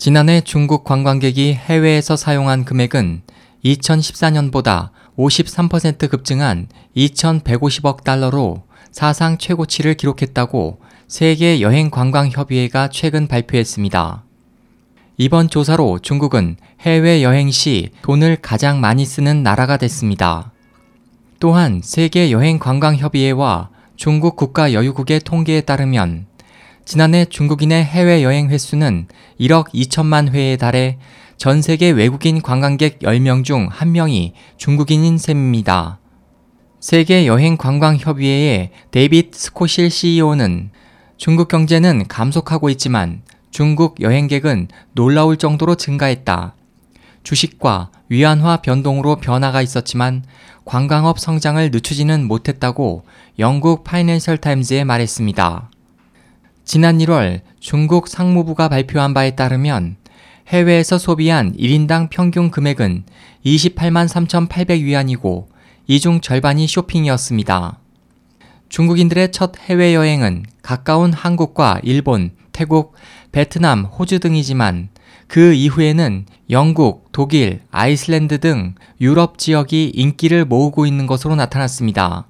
지난해 중국 관광객이 해외에서 사용한 금액은 2014년보다 53% 급증한 2,150억 달러로 사상 최고치를 기록했다고 세계 여행 관광 협의회가 최근 발표했습니다. 이번 조사로 중국은 해외 여행 시 돈을 가장 많이 쓰는 나라가 됐습니다. 또한 세계 여행 관광 협의회와 중국 국가 여유국의 통계에 따르면 지난해 중국인의 해외여행 횟수는 1억 2천만 회에 달해 전 세계 외국인 관광객 10명 중 1명이 중국인인 셈입니다. 세계 여행 관광 협의회의 데이빗 스코실 CEO는 중국 경제는 감속하고 있지만 중국 여행객은 놀라울 정도로 증가했다. 주식과 위안화 변동으로 변화가 있었지만 관광업 성장을 늦추지는 못했다고 영국 파이낸셜 타임즈에 말했습니다. 지난 1월 중국 상무부가 발표한 바에 따르면 해외에서 소비한 1인당 평균 금액은 28만 3,800위안이고 이 중 절반이 쇼핑이었습니다. 중국인들의 첫 해외여행은 가까운 한국과 일본, 태국, 베트남, 호주 등이지만 그 이후에는 영국, 독일, 아이슬란드 등 유럽 지역이 인기를 모으고 있는 것으로 나타났습니다.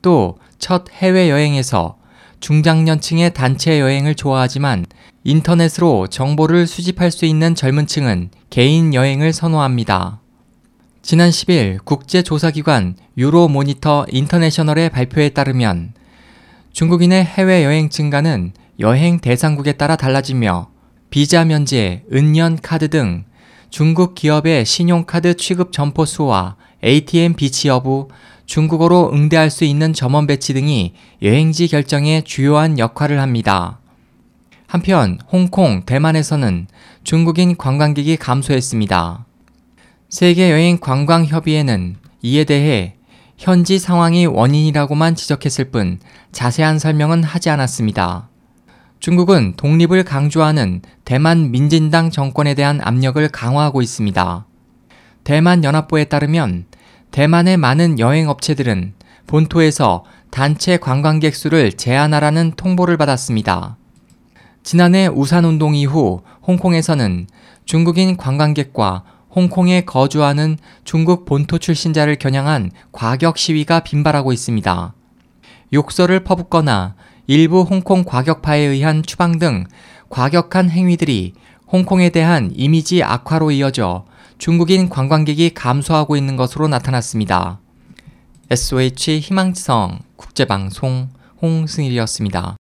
또 첫 해외여행에서 중장년층의 단체 여행을 좋아하지만 인터넷으로 정보를 수집할 수 있는 젊은 층은 개인 여행을 선호합니다. 지난 10일 국제조사기관 유로모니터 인터내셔널의 발표에 따르면 중국인의 해외여행 증가는 여행 대상국에 따라 달라지며 비자 면제, 은련 카드 등 중국 기업의 신용카드 취급 점포 수와 ATM 비치 여부, 중국어로 응대할 수 있는 점원 배치 등이 여행지 결정에 주요한 역할을 합니다. 한편 홍콩, 대만에서는 중국인 관광객이 감소했습니다. 세계여행 관광협의회는 이에 대해 현지 상황이 원인이라고만 지적했을 뿐 자세한 설명은 하지 않았습니다. 중국은 독립을 강조하는 대만 민진당 정권에 대한 압력을 강화하고 있습니다. 대만 연합부에 따르면 대만의 많은 여행업체들은 본토에서 단체 관광객 수를 제한하라는 통보를 받았습니다. 지난해 우산운동 이후 홍콩에서는 중국인 관광객과 홍콩에 거주하는 중국 본토 출신자를 겨냥한 과격 시위가 빈발하고 있습니다. 욕설을 퍼붓거나 일부 홍콩 과격파에 의한 추방 등 과격한 행위들이 홍콩에 대한 이미지 악화로 이어져 중국인 관광객이 감소하고 있는 것으로 나타났습니다. SOH 희망지성 국제방송 홍승일이었습니다.